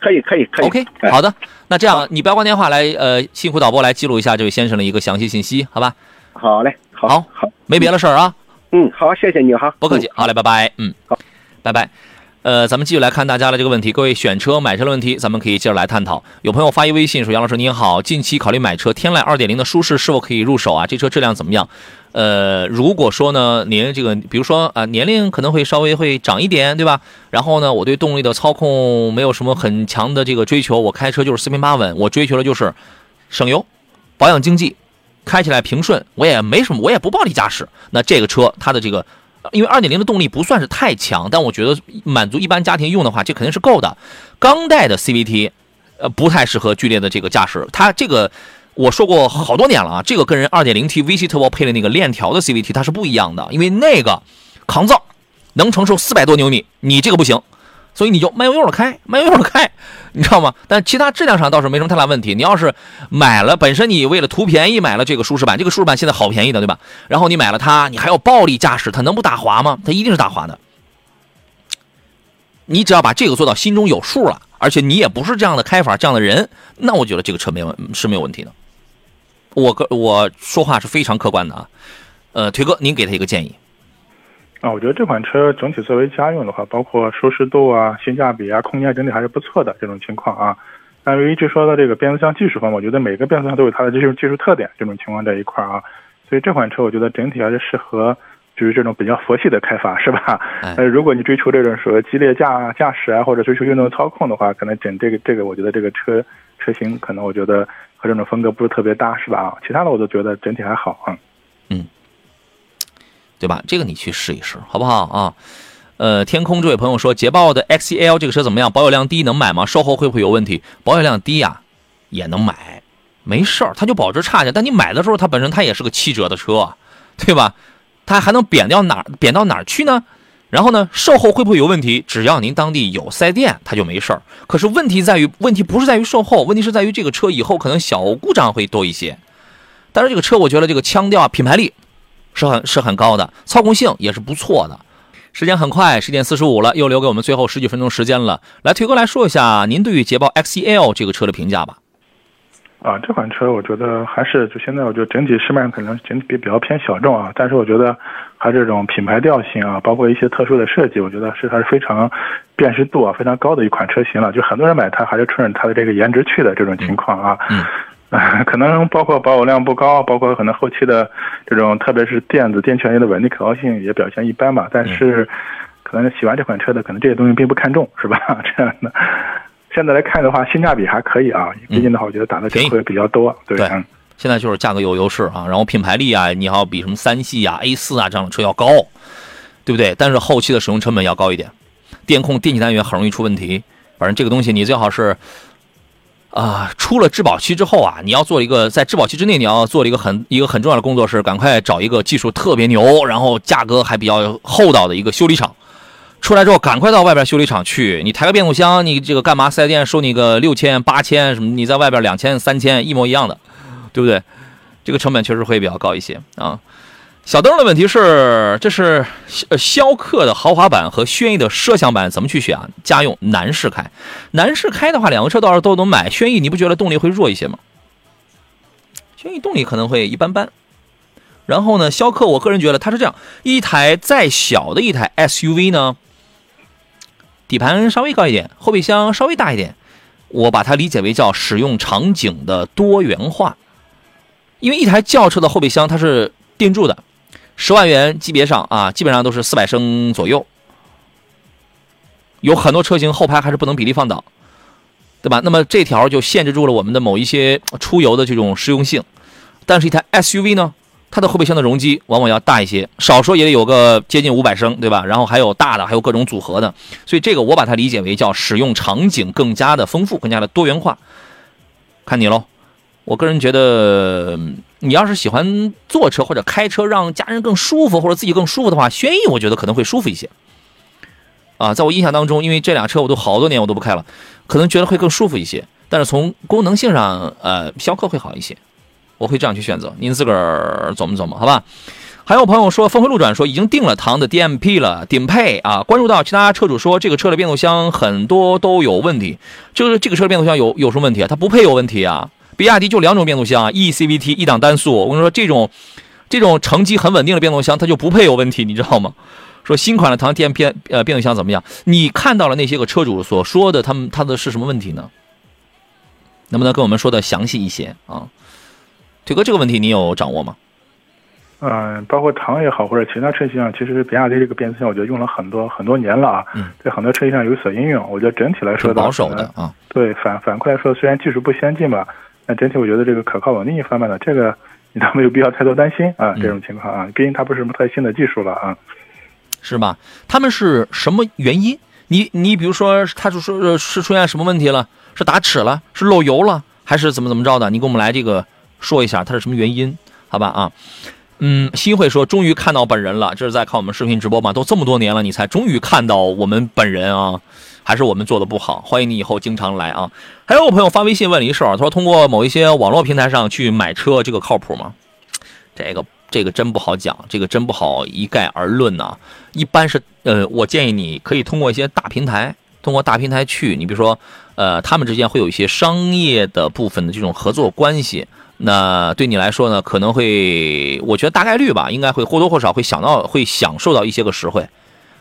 可以，可以，可以。OK，好的，那这样你不要挂电话来，呃，辛苦导播来记录一下这位先生的一个详细信息，好吧？好嘞，好，好，没别的事儿啊。嗯，好，谢谢你哈，不客气，好嘞，拜拜，嗯，好，拜拜。呃，咱们继续来看大家的这个问题，各位选车买车的问题，咱们可以接着来探讨。有朋友发一微信说：“杨老师您好，近期考虑买车，天籁二点零的舒适是否可以入手啊？这车质量怎么样？”呃，如果说呢，您这个比如说啊，年龄可能会稍微会长一点，对吧？然后呢，我对动力的操控没有什么很强的这个追求，我开车就是四平八稳，我追求的就是省油、保养经济，开起来平顺，我也没什么，我也不暴力驾驶。那这个车它的这个。因为二点零的动力不算是太强，但我觉得满足一般家庭用的话，这肯定是够的。钢带的 CVT，呃，不太适合剧烈的这个驾驶。它这个我说过好多年了啊，这个跟人二点零 T VC Turbo 配的那个链条的 CVT 它是不一样的，因为那个抗造，能承受四百多牛米，你这个不行。所以你就慢悠悠的开，慢悠悠的开，你知道吗？但其他质量上倒是没什么太大问题。你要是买了，本身你为了图便宜买了这个舒适版，这个舒适版现在好便宜的，对吧？然后你买了它，你还要暴力驾驶，它能不打滑吗？它一定是打滑的。你只要把这个做到心中有数了，而且你也不是这样的开法这样的人，那我觉得这个车没问是没有问题的。我个我说话是非常客观的啊。呃，腿哥，您给他一个建议。啊，我觉得这款车整体作为家用的话，包括舒适度啊、性价比啊、空间整体还是不错的这种情况啊。但是一直说到这个变速箱技术方面，我觉得每个变速箱都有它的技术技术特点，这种情况在一块儿啊。所以这款车我觉得整体还是适合就是这种比较佛系的开发，是吧？呃，如果你追求这种说激烈驾驾驶啊，或者追求运动操控的话，可能整这个这个，我觉得这个车车型可能我觉得和这种风格不是特别搭，是吧？啊，其他的我都觉得整体还好啊。嗯。对吧？这个你去试一试，好不好啊？呃，天空这位朋友说，捷豹的 XEL 这个车怎么样？保有量低，能买吗？售后会不会有问题？保有量低呀，也能买，没事儿，它就保值差点。但你买的时候，它本身它也是个七折的车，对吧？它还能贬掉哪贬到哪儿去呢？然后呢，售后会不会有问题？只要您当地有四 S 店，它就没事儿。可是问题在于，问题不是在于售后，问题是在于这个车以后可能小故障会多一些。但是这个车，我觉得这个腔调啊品牌力。是很是很高的，操控性也是不错的。时间很快，十点四十五了，又留给我们最后十几分钟时间了。来，推哥来说一下您对于捷豹 XEL 这个车的评价吧。啊，这款车我觉得还是就现在，我觉得整体市面上可能整体比比较偏小众啊，但是我觉得它这种品牌调性啊，包括一些特殊的设计，我觉得是它是非常辨识度啊非常高的一款车型了。就很多人买它还是冲着它的这个颜值去的这种情况啊。嗯。可能包括保有量不高，包括可能后期的这种，特别是电子电圈的稳定可靠性也表现一般吧。但是，可能喜欢这款车的，可能这些东西并不看重，是吧？这样的。现在来看的话，性价比还可以啊。毕竟的话，我觉得打的折会比较多。对，现在就是价格有优势啊，然后品牌力啊，你要比什么三系啊、A 四啊这样的车要高，对不对？但是后期的使用成本要高一点，电控电气单元很容易出问题。反正这个东西你最好是。啊，出了质保期之后啊，你要做一个在质保期之内，你要做一个很一个很重要的工作是，赶快找一个技术特别牛，然后价格还比较厚道的一个修理厂。出来之后，赶快到外边修理厂去。你抬个变速箱，你这个干嘛？四 S 店收你个六千、八千什么？你在外边两千、三千，一模一样的，对不对？这个成本确实会比较高一些啊。小灯的问题是，这是逍客的豪华版和轩逸的奢享版，怎么去选啊？家用男士开，男士开的话，两个车倒是都能买。轩逸你不觉得动力会弱一些吗？轩逸动力可能会一般般。然后呢，逍客我个人觉得它是这样，一台再小的一台 SUV 呢，底盘稍微高一点，后备箱稍微大一点，我把它理解为叫使用场景的多元化。因为一台轿车的后备箱它是定住的。十万元级别上啊，基本上都是四百升左右，有很多车型后排还是不能比例放倒，对吧？那么这条就限制住了我们的某一些出游的这种实用性。但是，一台 SUV 呢，它的后备箱的容积往往要大一些，少说也得有个接近五百升，对吧？然后还有大的，还有各种组合的，所以这个我把它理解为叫使用场景更加的丰富，更加的多元化。看你喽，我个人觉得。你要是喜欢坐车或者开车，让家人更舒服或者自己更舒服的话，轩逸我觉得可能会舒服一些。啊，在我印象当中，因为这俩车我都好多年我都不开了，可能觉得会更舒服一些。但是从功能性上，呃，逍客会好一些，我会这样去选择。您自个儿琢磨琢磨，好吧？还有朋友说，峰回路转说已经定了唐的 DMP 了，顶配啊。关注到其他车主说这个车的变速箱很多都有问题，就是这个车的变速箱有有什么问题啊？它不配有问题啊？比亚迪就两种变速箱啊，E CVT 一档单速。我跟你说，这种这种成绩很稳定的变速箱，它就不配有问题，你知道吗？说新款的唐 DMP 呃变速箱怎么样？你看到了那些个车主所说的，他们他的是什么问题呢？能不能跟我们说的详细一些啊？腿哥，这个问题你有掌握吗？嗯，包括唐也好，或者其他车型上，其实比亚迪这个变速箱，我觉得用了很多很多年了啊。嗯。在很多车型上有所应用，我觉得整体来说保守的啊。对，反反馈来说，虽然技术不先进吧。那整体我觉得这个可靠稳定一方面呢，这个你倒没有必要太多担心啊，这种情况啊，毕竟它不是什么太新的技术了啊，是吧？他们是什么原因？你你比如说，他是说是出现什么问题了？是打齿了？是漏油了？还是怎么怎么着的？你给我们来这个说一下，它是什么原因？好吧啊，嗯，新会说终于看到本人了，这是在看我们视频直播嘛？都这么多年了，你才终于看到我们本人啊？还是我们做的不好？欢迎你以后经常来啊！还有我朋友发微信问了一事儿，他说通过某一些网络平台上去买车，这个靠谱吗？这个这个真不好讲，这个真不好一概而论呐。一般是呃，我建议你可以通过一些大平台，通过大平台去，你比如说呃，他们之间会有一些商业的部分的这种合作关系。那对你来说呢，可能会，我觉得大概率吧，应该会或多或少会想到，会享受到一些个实惠，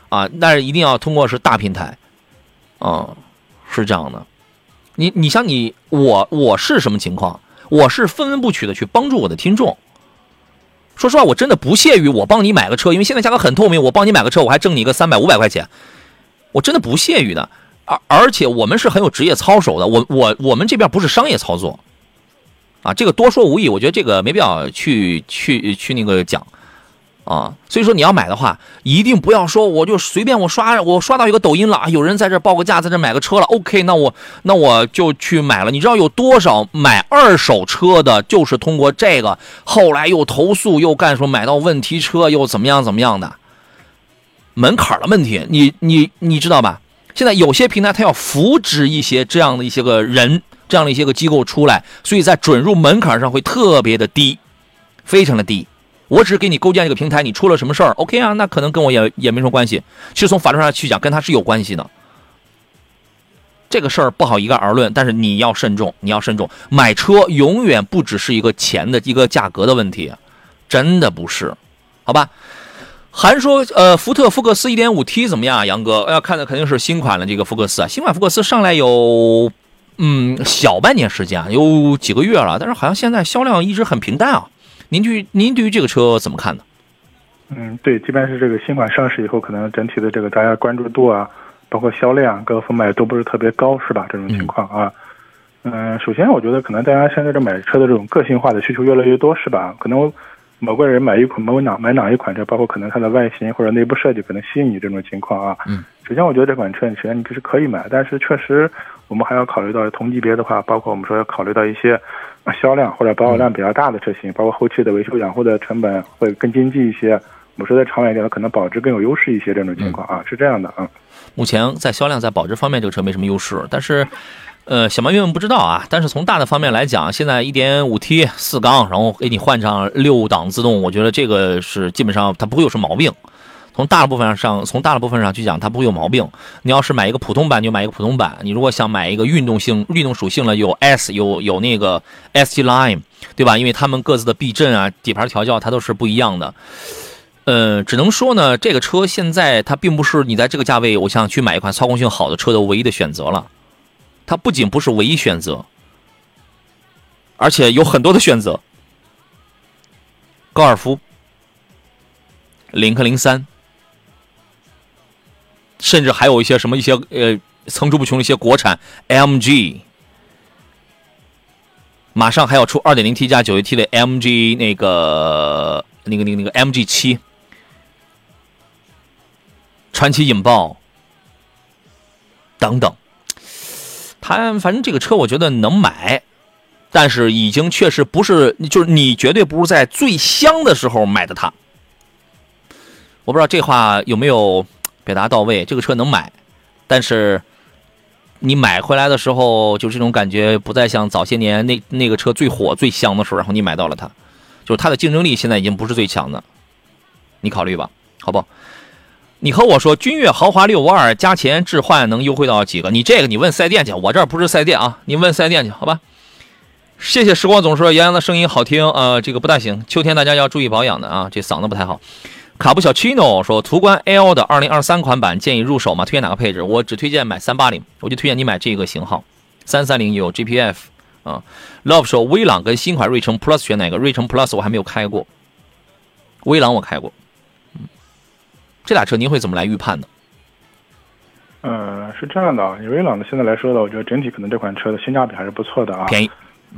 啊，但是一定要通过是大平台，啊，是这样的。你你像你我我是什么情况？我是分文不取的去帮助我的听众。说实话，我真的不屑于我帮你买个车，因为现在价格很透明，我帮你买个车，我还挣你一个三百五百块钱，我真的不屑于的。而而且我们是很有职业操守的，我我我们这边不是商业操作。啊，这个多说无益，我觉得这个没必要去去去那个讲，啊，所以说你要买的话，一定不要说我就随便我刷我刷到一个抖音了，有人在这报个价，在这买个车了，OK，那我那我就去买了。你知道有多少买二手车的，就是通过这个，后来又投诉又干什么，买到问题车又怎么样怎么样的，门槛的问题，你你你知道吧？现在有些平台它要扶植一些这样的一些个人。这样的一些个机构出来，所以在准入门槛上会特别的低，非常的低。我只给你构建一个平台，你出了什么事儿，OK 啊？那可能跟我也也没什么关系。其实从法律上去讲，跟他是有关系的。这个事儿不好一概而论，但是你要慎重，你要慎重。买车永远不只是一个钱的一个价格的问题，真的不是，好吧？还说，呃，福特福克斯 1.5T 怎么样啊？杨哥，要看的肯定是新款的这个福克斯啊，新款福克斯上来有。嗯，小半年时间有几个月了，但是好像现在销量一直很平淡啊。您对您对于这个车怎么看呢？嗯，对，即便是这个新款上市以后，可能整体的这个大家关注度啊，包括销量各个方面都不是特别高，是吧？这种情况啊，嗯，首先我觉得可能大家现在这买车的这种个性化的需求越来越多，是吧？可能某个人买一款某哪买哪一款车，包括可能它的外形或者内部设计可能吸引你这种情况啊。嗯，首先我觉得这款车，首先你是可以买，但是确实。我们还要考虑到同级别的话，包括我们说要考虑到一些销量或者保有量比较大的车型，包括后期的维修养护的成本会更经济一些。我们说在长远一点，可能保值更有优势一些，这种情况啊，是这样的啊。目前在销量在保值方面，这个车没什么优势，但是呃，小毛病不知道啊。但是从大的方面来讲，现在一点五 T 四缸，然后给你换上六档自动，我觉得这个是基本上它不会有什么毛病。从大部分上，从大的部分上去讲，它不会有毛病。你要是买一个普通版，就买一个普通版。你如果想买一个运动性、运动属性的，有 S，有有那个 ST Line，对吧？因为他们各自的避震啊、底盘调教，它都是不一样的。呃，只能说呢，这个车现在它并不是你在这个价位，我想去买一款操控性好的车的唯一的选择了。它不仅不是唯一选择，而且有很多的选择。高尔夫、领克零三。甚至还有一些什么一些呃层出不穷的一些国产 MG，马上还要出 2.0T 加 9AT 的 MG 那个那个那个那个 MG 七，传奇引爆等等，它反正这个车我觉得能买，但是已经确实不是，就是你绝对不是在最香的时候买的它。我不知道这话有没有。表达到位，这个车能买，但是你买回来的时候，就这种感觉不再像早些年那那个车最火最香的时候，然后你买到了它，就是它的竞争力现在已经不是最强的，你考虑吧，好不？你和我说君越豪华六五二加钱置换能优惠到几个？你这个你问四 S 店去，我这儿不是四 S 店啊，你问四 S 店去，好吧？谢谢时光总说杨洋的声音好听，呃，这个不大行，秋天大家要注意保养的啊，这嗓子不太好。卡布小 chino 说：“途观 L 的2023款版建议入手吗？推荐哪个配置？我只推荐买380，我就推荐你买这个型号。330有 GPF 啊。Love 说：威朗跟新款瑞城 Plus 选哪个？瑞城 Plus 我还没有开过，威朗我开过。嗯，这俩车您会怎么来预判呢？嗯，是这样的啊，以威朗的现在来说的，我觉得整体可能这款车的性价比还是不错的啊，便宜，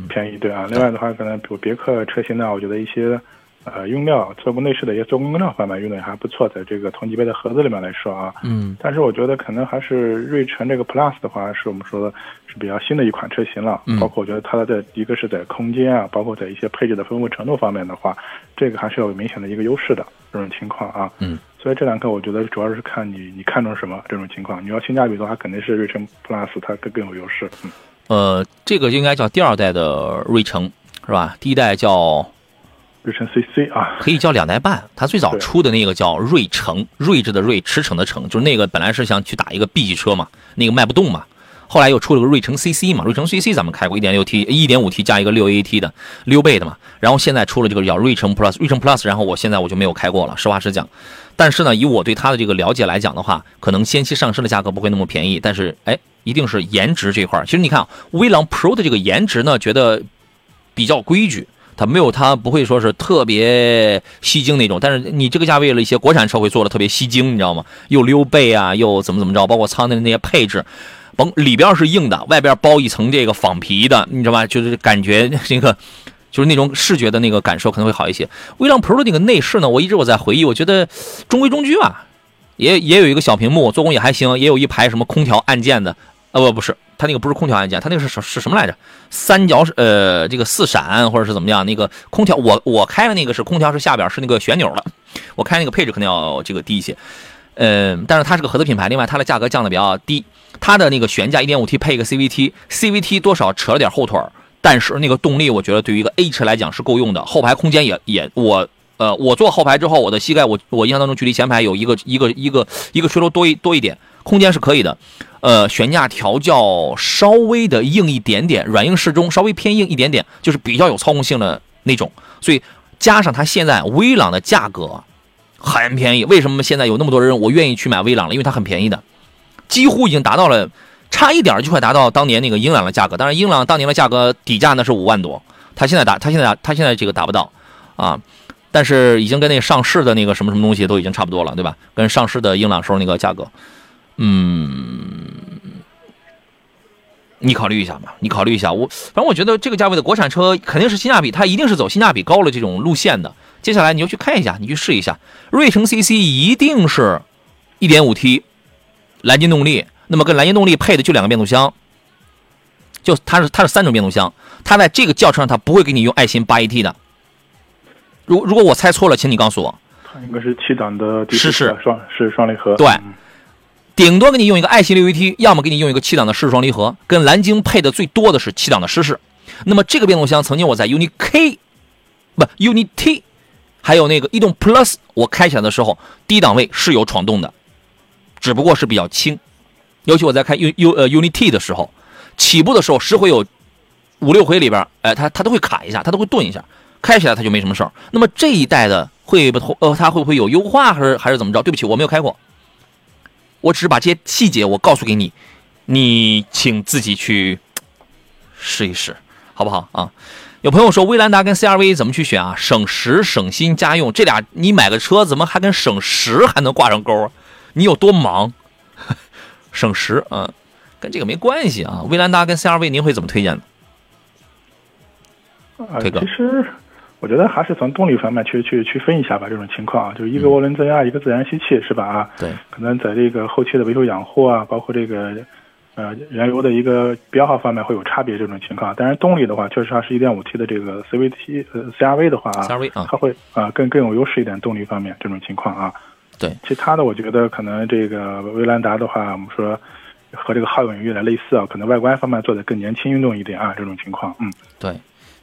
便宜对啊。另外的话，可能比如别克车型呢，我觉得一些。”呃，用料做工内饰的一些做工料方面用的也还不错，在这个同级别的盒子里面来说啊，嗯，但是我觉得可能还是瑞城这个 Plus 的话，是我们说的是比较新的一款车型了，嗯，包括我觉得它的在一个是在空间啊，包括在一些配置的丰富程度方面的话，这个还是有明显的一个优势的。这种情况啊。嗯，所以这两个我觉得主要是看你你看中什么这种情况。你要性价比的话，肯定是瑞城 Plus 它更更有优势。嗯，呃，这个应该叫第二代的瑞城是吧？第一代叫瑞城 CC 啊，可以叫两代半。它最早出的那个叫瑞城，睿智的睿，驰骋的骋，就是那个本来是想去打一个 B 级车嘛，那个卖不动嘛。后来又出了个瑞城 CC 嘛，瑞城 CC 咱们开过，一点六 T，一点五 T 加一个六 AT 的溜背的嘛。然后现在出了这个叫瑞城 Plus，瑞城 Plus，然后我现在我就没有开过了，实话实讲。但是呢，以我对它的这个了解来讲的话，可能先期上市的价格不会那么便宜，但是哎，一定是颜值这块其实你看，威朗 Pro 的这个颜值呢，觉得比较规矩，它没有它不会说是特别吸睛那种。但是你这个价位了一些国产车会做的特别吸睛，你知道吗？又溜背啊，又怎么怎么着，包括舱内的那些配置。甭里边是硬的，外边包一层这个仿皮的，你知道吧？就是感觉那个，就是那种视觉的那个感受可能会好一些。威朗 Pro 的那个内饰呢，我一直我在回忆，我觉得中规中矩吧。也也有一个小屏幕，做工也还行，也有一排什么空调按键的，呃不不是，它那个不是空调按键，它那个是是是什么来着？三角呃这个四闪或者是怎么样？那个空调我我开的那个是空调是下边是那个旋钮的，我开那个配置可能要这个低一些。嗯，但是它是个合资品牌，另外它的价格降的比较低。它的那个悬架 1.5T 配一个 CVT，CVT 多少扯了点后腿但是那个动力我觉得对于一个 A 车来讲是够用的。后排空间也也我呃我坐后排之后，我的膝盖我我印象当中距离前排有一个一个一个一个垂头多一多一点，空间是可以的。呃，悬架调教稍微的硬一点点，软硬适中，稍微偏硬一点点，就是比较有操控性的那种。所以加上它现在威朗的价格。很便宜，为什么现在有那么多人我愿意去买威朗了？因为它很便宜的，几乎已经达到了，差一点就快达到当年那个英朗的价格。当然，英朗当年的价格底价呢是五万多，它现在达，它现在它现在这个达不到啊，但是已经跟那上市的那个什么什么东西都已经差不多了，对吧？跟上市的英朗时候那个价格，嗯，你考虑一下嘛，你考虑一下。我反正我觉得这个价位的国产车肯定是性价比，它一定是走性价比高的这种路线的。接下来你就去看一下，你去试一下，瑞城 CC 一定是 1.5T 蓝鲸动力，那么跟蓝鲸动力配的就两个变速箱，就它是它是三种变速箱，它在这个轿车上它不会给你用爱信 8AT 的。如如果我猜错了，请你告诉我。它应该是七档的湿式双是双离合。对，顶多给你用一个爱信六 AT，要么给你用一个七档的湿式双离合，跟蓝鲸配的最多的是七档的湿式。那么这个变速箱曾经我在 UNI K 不 UNI T。还有那个逸动 Plus，我开起来的时候，低档位是有闯动的，只不过是比较轻。尤其我在开 U U 呃 Unity 的时候，起步的时候十回有五六回里边，哎，它它都会卡一下，它都会顿一下，开起来它就没什么事儿。那么这一代的会不呃，它会不会有优化还是还是怎么着？对不起，我没有开过，我只是把这些细节我告诉给你，你请自己去试一试，好不好啊？有朋友说，威兰达跟 CRV 怎么去选啊？省时、省心、家用，这俩你买个车怎么还跟省时还能挂上钩啊？你有多忙？省时，嗯，跟这个没关系啊。威兰达跟 CRV，您会怎么推荐呢？啊，其实我觉得还是从动力方面去去区分一下吧。这种情况啊，就一个涡轮增压，一个自然吸气，是吧？啊，对，可能在这个后期的维修养护啊，包括这个。呃，燃油的一个标号方面会有差别，这种情况。但是动力的话，确实它是一点五 T 的这个 CVT 呃 CRV 的话，CRV 啊，它会啊更更有优势一点，动力方面这种情况啊。对，其他的我觉得可能这个威兰达的话，我们说和这个皓影有点类似啊，可能外观方面做的更年轻运动一点啊，这种情况。嗯，对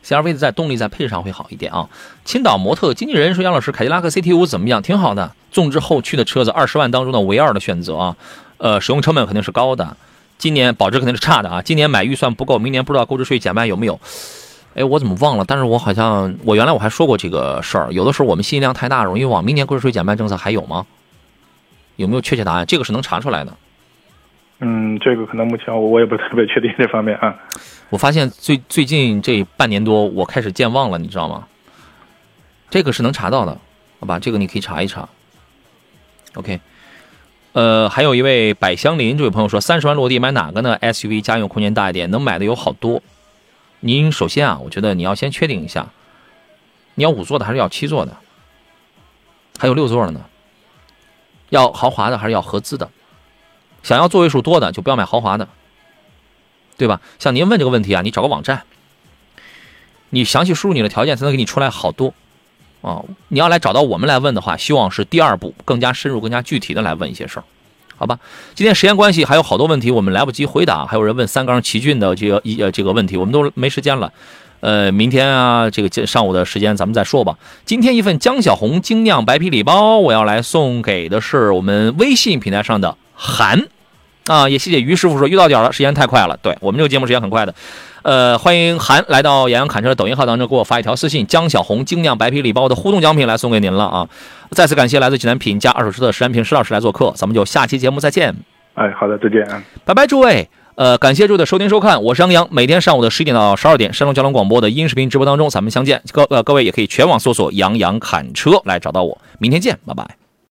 ，CRV 的在动力在配置上会好一点啊。青岛模特经纪人说：“杨老师，凯迪拉克 CT 五怎么样？挺好的，纵置后驱的车子，二十万当中的唯二的选择啊。呃，使用成本肯定是高的。”今年保值肯定是差的啊！今年买预算不够，明年不知道购置税减半有没有？哎，我怎么忘了？但是我好像我原来我还说过这个事儿。有的时候我们信息量太大，容易忘。明年购置税减半政策还有吗？有没有确切答案？这个是能查出来的。嗯，这个可能目前我我也不特别确定这方面啊。我发现最最近这半年多，我开始健忘了，你知道吗？这个是能查到的，好吧？这个你可以查一查。OK。呃，还有一位百香林这位朋友说，三十万落地买哪个呢？SUV 家用空间大一点，能买的有好多。您首先啊，我觉得你要先确定一下，你要五座的还是要七座的？还有六座的呢？要豪华的还是要合资的？想要座位数多的就不要买豪华的，对吧？像您问这个问题啊，你找个网站，你详细输入你的条件，才能给你出来好多。啊，你要来找到我们来问的话，希望是第二步，更加深入、更加具体的来问一些事儿，好吧？今天时间关系，还有好多问题我们来不及回答，还有人问三缸奇骏的这个一呃这个问题，我们都没时间了。呃，明天啊，这个上午的时间咱们再说吧。今天一份江小红精酿白啤礼包，我要来送给的是我们微信平台上的韩啊，也谢谢于师傅说遇到点了，时间太快了，对我们这个节目时间很快的。呃，欢迎韩来到杨洋侃车的抖音号当中，给我发一条私信，江小红精酿白啤礼包的互动奖品来送给您了啊！再次感谢来自济南品家二手车的石安平石老师来做客，咱们就下期节目再见。哎，好的，再见，拜拜，诸位。呃，感谢诸位的收听收看，我是杨洋，每天上午的十一点到十二点，山东交通广播的音视频直播当中，咱们相见。各呃各位也可以全网搜索“杨洋侃车”来找到我。明天见，拜拜。